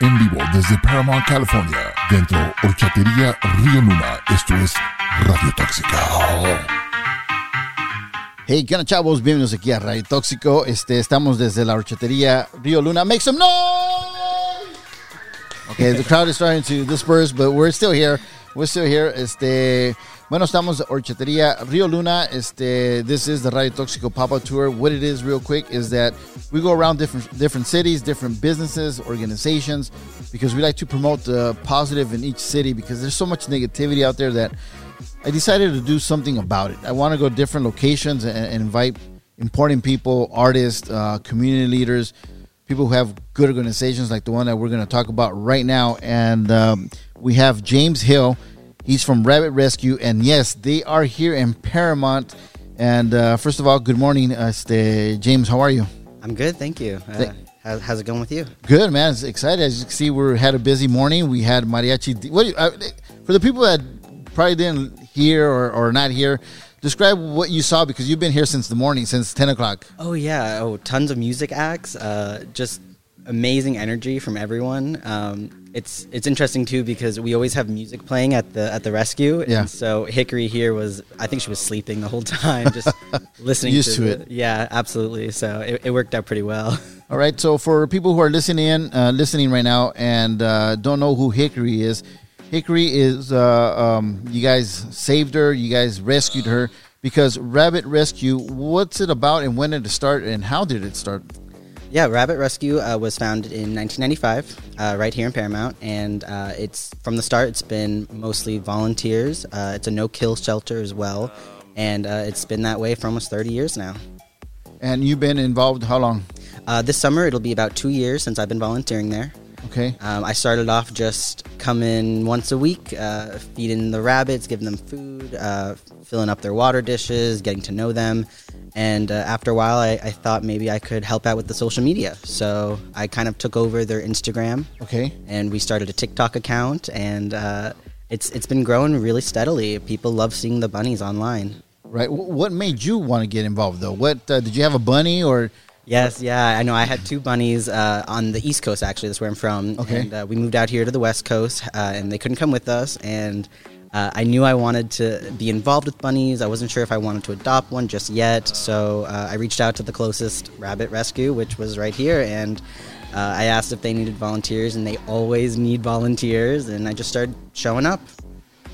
en vivo desde Paramount, California, dentro Horchatería Río Luna. Esto es Radio Tóxica. Hey, ¿qué onda, chavos? Bienvenidos aquí a Radio Tóxico. Este, estamos desde la horchatería Río Luna. Make some noise! Okay, the crowd is starting to disperse, but we're still here. We're still here. Este, bueno, estamos horchatería Río Luna. Este, this is the Radio Toxiko pop-up tour. What it is, real quick, is that we go around different different cities, different businesses, organizations, because we like to promote the positive in each city. Because there's so much negativity out there that I decided to do something about it. I want to go different locations and, and invite important people, artists, uh, community leaders, people who have good organizations like the one that we're going to talk about right now. And um, we have James Hill. He's from Rabbit Rescue, and yes, they are here in Paramount. And uh, first of all, good morning, uh, este, James. How are you? I'm good, thank you. Uh, how, how's it going with you? Good, man. It's excited. As you can see, we had a busy morning. We had mariachi. What you, uh, for the people that probably didn't hear or, or not hear, describe what you saw because you've been here since the morning, since ten o'clock. Oh yeah, oh tons of music acts. Uh, just amazing energy from everyone. Um, it's it's interesting too because we always have music playing at the at the rescue. Yeah. And so Hickory here was I think she was sleeping the whole time, just listening Used to the- it. Yeah, absolutely. So it, it worked out pretty well. All right. So for people who are listening in, uh, listening right now, and uh, don't know who Hickory is, Hickory is uh, um, you guys saved her, you guys rescued her because Rabbit Rescue. What's it about, and when did it start, and how did it start? Yeah, Rabbit Rescue uh, was founded in 1995, uh, right here in Paramount, and uh, it's from the start. It's been mostly volunteers. Uh, it's a no-kill shelter as well, and uh, it's been that way for almost 30 years now. And you've been involved how long? Uh, this summer, it'll be about two years since I've been volunteering there. Okay. Um, I started off just coming once a week, uh, feeding the rabbits, giving them food, uh, filling up their water dishes, getting to know them. And uh, after a while, I, I thought maybe I could help out with the social media. So I kind of took over their Instagram Okay. and we started a TikTok account. And uh, it's, it's been growing really steadily. People love seeing the bunnies online. Right. What made you want to get involved, though? What uh, did you have a bunny or? Yes, yeah, I know. I had two bunnies uh, on the East Coast, actually. That's where I'm from. Okay. And uh, we moved out here to the West Coast, uh, and they couldn't come with us. And uh, I knew I wanted to be involved with bunnies. I wasn't sure if I wanted to adopt one just yet. So uh, I reached out to the closest rabbit rescue, which was right here. And uh, I asked if they needed volunteers, and they always need volunteers. And I just started showing up.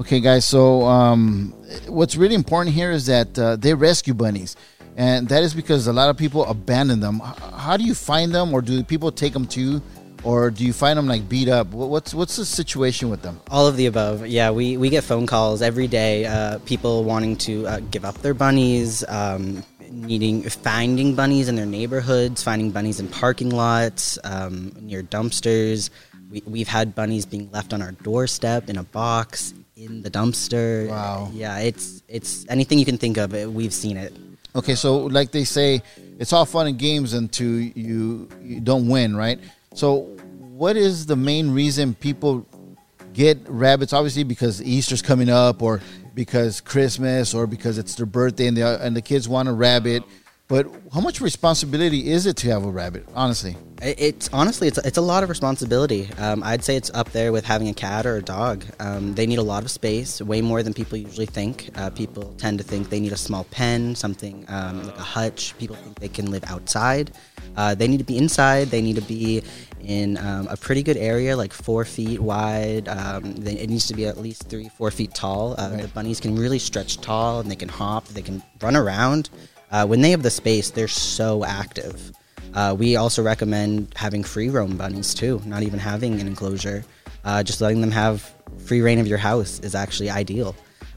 Okay, guys. So, um, what's really important here is that uh, they rescue bunnies, and that is because a lot of people abandon them. How do you find them, or do people take them to you, or do you find them like beat up? What's what's the situation with them? All of the above. Yeah, we, we get phone calls every day. Uh, people wanting to uh, give up their bunnies, um, needing finding bunnies in their neighborhoods, finding bunnies in parking lots, um, near dumpsters. We, we've had bunnies being left on our doorstep in a box in the dumpster. Wow. Yeah, it's it's anything you can think of. We've seen it. Okay, so like they say, it's all fun and games until you you don't win, right? So, what is the main reason people get rabbits? Obviously, because Easter's coming up, or because Christmas, or because it's their birthday, and the and the kids want a rabbit. But how much responsibility is it to have a rabbit? Honestly, It's honestly, it's it's a lot of responsibility. Um, I'd say it's up there with having a cat or a dog. Um, they need a lot of space, way more than people usually think. Uh, people tend to think they need a small pen, something um, like a hutch. People think they can live outside. Uh, they need to be inside. They need to be in um, a pretty good area, like four feet wide. Um, they, it needs to be at least three, four feet tall. Uh, The bunnies can really stretch tall, and they can hop. They can run around. Uh, when they have the space, they're so active. Uh, we also recommend having free roam bunnies too, not even having an enclosure. Uh, just letting them have free rein of your house is actually ideal.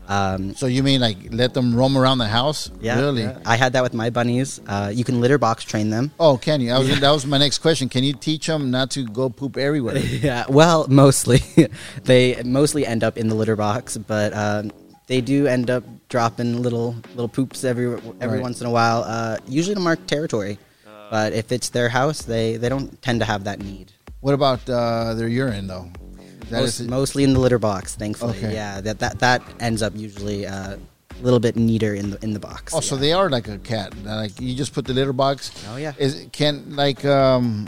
Um, so you mean like let them roam around the house? yeah, really? yeah. I had that with my bunnies. Uh, you can litter box train them. Oh, can you? I was, That was my next question. Can you teach them not to go poop everywhere? Yeah, well, mostly they mostly end up in the litter box, but um, they do end up dropping little little poops every every Right. once in a while. Uh, usually to mark territory, but if it's their house, they they don't tend to have that need. What about uh, their urine though? That Most, is- mostly in the litter box, thankfully. Okay. Yeah, that that that ends up usually uh, a little bit neater in the in the box. Oh, so they are like a cat. Like you just put the litter box. Oh, yeah. Is can like um,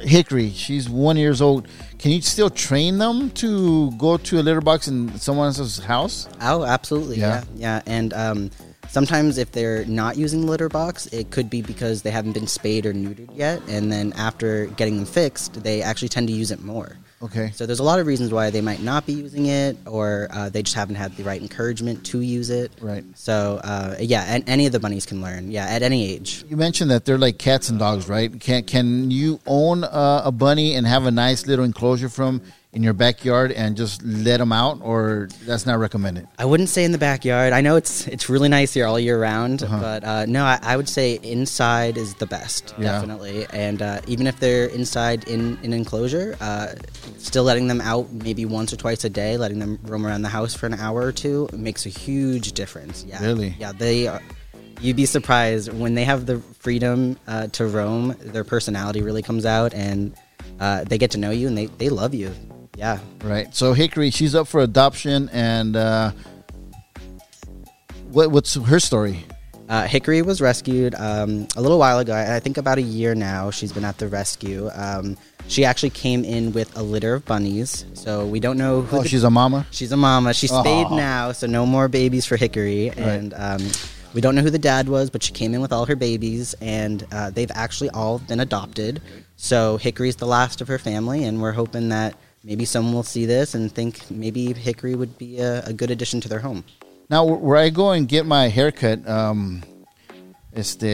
Hickory, she's one years old. Can you still train them to go to a litter box in someone else's house? Oh, absolutely. Yeah. Yeah. Yeah. And um, sometimes if they're not using the litter box, it could be because they haven't been spayed or neutered yet. And then after getting them fixed, they actually tend to use it more. Okay. So there's a lot of reasons why they might not be using it, or uh, they just haven't had the right encouragement to use it. Right. So uh, yeah, and any of the bunnies can learn. Yeah, at any age. You mentioned that they're like cats and dogs, right? Can can you own a, a bunny and have a nice little enclosure from in your backyard and just let them out, or that's not recommended? I wouldn't say in the backyard. I know it's it's really nice here all year round, Uh-huh. but uh, no, I, I would say inside is the best, Yeah. definitely. And uh, even if they're inside in an enclosure, uh, still letting them out maybe once or twice a day, letting them roam around the house for an hour or two makes a huge difference. Yeah, Really? Yeah, they. Are, You'd be surprised when they have the freedom uh, to roam. Their personality really comes out, and uh, they get to know you, and they, they love you. Yeah. Right. So Hickory, she's up for adoption, and uh, what what's her story? Uh, Hickory was rescued um, a little while ago. I think about a year now. She's been at the rescue. Um, she actually came in with a litter of bunnies, so we don't know who. Oh, the- she's a mama. she's a mama. She's spayed now, so no more babies for Hickory. And um, we don't know who the dad was, but she came in with all her babies, and uh, they've actually all been adopted. So Hickory's the last of her family, and we're hoping that maybe someone will see this and think maybe Hickory would be a, a good addition to their home. Now, where I go and get my haircut, um, este,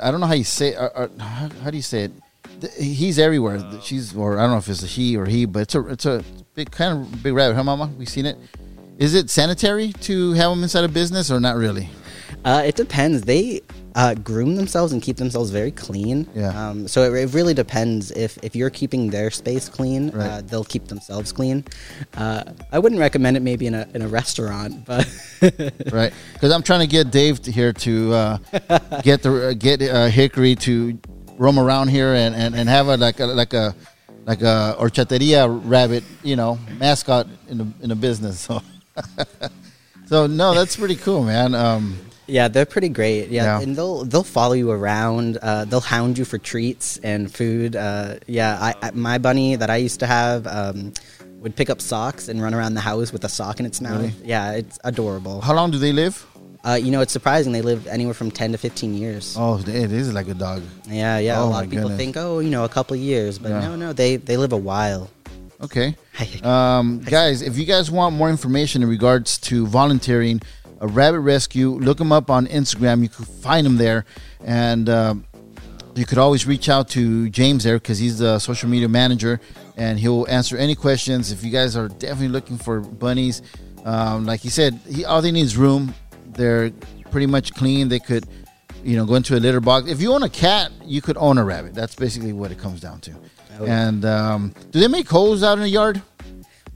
I don't know how you say. Uh, uh, how, how do you say it? Th- He's everywhere. She's, or I don't know if it's a he or he, but it's a it's a big kind of big rabbit, huh, Mama? We seen it. Is it sanitary to have them inside a business or not really? Uh, it depends. They uh, groom themselves and keep themselves very clean. Yeah. Um, so it, it really depends. If if you're keeping their space clean, uh, they'll keep themselves clean. Uh, I wouldn't recommend it maybe in a in a restaurant, but right? Because I'm trying to get Dave to here to uh, get the uh, get uh, Hickory to roam around here and, and, and have a like a like a like a horchateria rabbit, you know, mascot in the in the business. So, so no, that's pretty cool, man. Um, yeah, they're pretty great. Yeah, Yeah. and they'll they'll follow you around. Uh, they'll hound you for treats and food. Uh, yeah, I, I, my bunny that I used to have. Um, would pick up socks and run around the house with a sock in its mouth. Really? Yeah, it's adorable. how long do they live? Uh, you know, it's surprising they live anywhere from ten to fifteen years. Oh, it is like a dog. Yeah, yeah. Oh, a lot of people goodness. think, oh, you know, a couple of years, but Yeah. no, no, they they live a while. Okay. Um, guys, if you guys want more information in regards to volunteering, a rabbit rescue, look them up on Instagram. You can find them there, and um, you could always reach out to James there because he's the social media manager, and he'll answer any questions. If you guys are definitely looking for bunnies, um, like he said, he all they need is room. They're pretty much clean. They could, you know, go into a litter box. If you own a cat, you could own a rabbit. That's basically what it comes down to. And um, do they make holes out in the yard?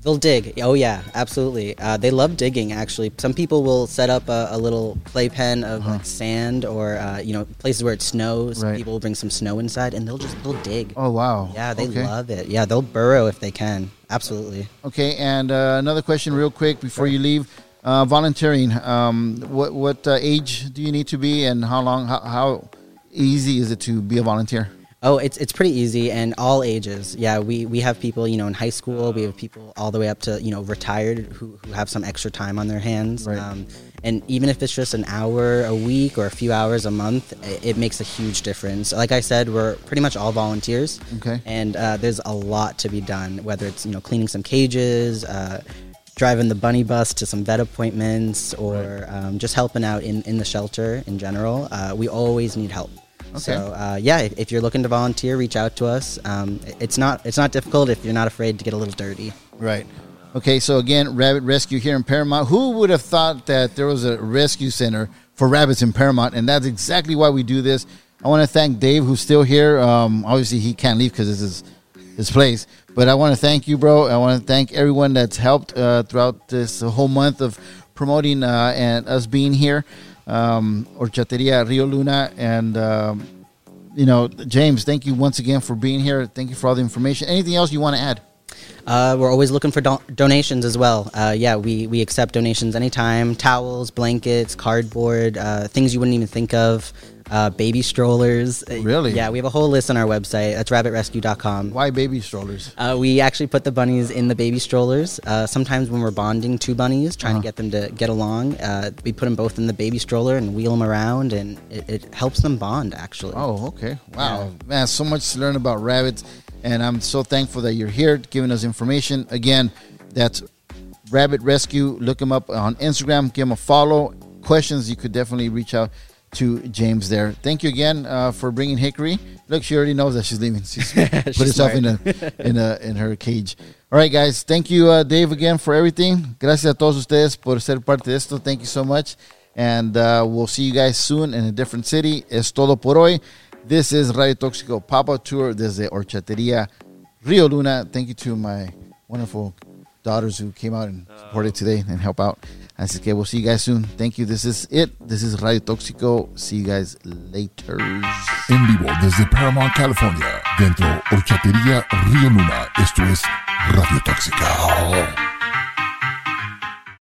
They'll dig. Oh yeah, absolutely. Uh, they love digging. Actually, some people will set up a, a little playpen of like sand or uh, you know places where it snows. Uh-huh. Right. People will bring some snow inside, and they'll just they'll dig. Oh wow! Yeah, they okay. love it. Yeah, they'll burrow if they can. Absolutely. Okay, and uh, another question, real quick, before you leave. Uh, volunteering. Um, what what uh, age do you need to be, and how long? How, how easy is it to be a volunteer? Oh, it's it's pretty easy and all ages. Yeah, we, we have people you know in high school. We have people all the way up to you know retired who, who have some extra time on their hands. Right. Um, and even if it's just an hour a week or a few hours a month, it, it makes a huge difference. Like I said, we're pretty much all volunteers. Okay. And uh, there's a lot to be done. Whether it's you know cleaning some cages. Uh, Driving the bunny bus to some vet appointments, or um, just helping out in, in the shelter in general. Uh, we always need help. So uh, yeah, if, if you're looking to volunteer, reach out to us. Um, it's not it's not difficult if you're not afraid to get a little dirty. Right. Okay, so again, Rabbit Rescue here in Paramount. Who would have thought that there was a rescue center for rabbits in Paramount? And that's exactly why we do this. I want to thank Dave, who's still here. Um, obviously, he can't leave because this is his place. But I want to thank you, bro. I want to thank everyone that's helped uh, throughout this whole month of promoting uh, and us being here. Um, Horchateria Rio Luna. And, um, you know, James, thank you once again for being here. Thank you for all the information. Anything else you want to add? Uh, we're always looking for do- donations as well. Uh, yeah, we, we accept donations anytime. Towels, blankets, cardboard, uh, things you wouldn't even think of. Uh, baby strollers. Uh, Really? Yeah, we have a whole list on our website. That's rabbitrescue.com. Why baby strollers? Uh, we actually put the bunnies in the baby strollers. Uh, sometimes when we're bonding two bunnies, trying Uh-huh. to get them to get along, uh, we put them both in the baby stroller and wheel them around, and it, it helps them bond. Actually. Oh, okay. Wow. Man, so much to learn about rabbits. And I'm so thankful that you're here giving us information. Again, that's Rabbit Rescue. Look him up on Instagram. Give him a follow. Questions, you could definitely reach out to James there. Thank you again uh, for bringing Hickory. Look, she already knows that she's leaving. She's put herself in a, in a in her cage. All right, guys. Thank you, uh, Dave, again for everything. Gracias a todos ustedes por ser parte de esto. Thank you so much. And uh, we'll see you guys soon in a different city. Es todo por hoy. This is Radio Toxiko pop-up tour desde Horchateria Rio Luna. Thank you to my wonderful daughters who came out and supported today and help out. Así que we'll see you guys soon. Thank you. This is it. This is Radio Tóxico. See you guys later. En vivo desde Paramount, California, dentro Horchatería Río Luna. Esto es Radio Tóxica.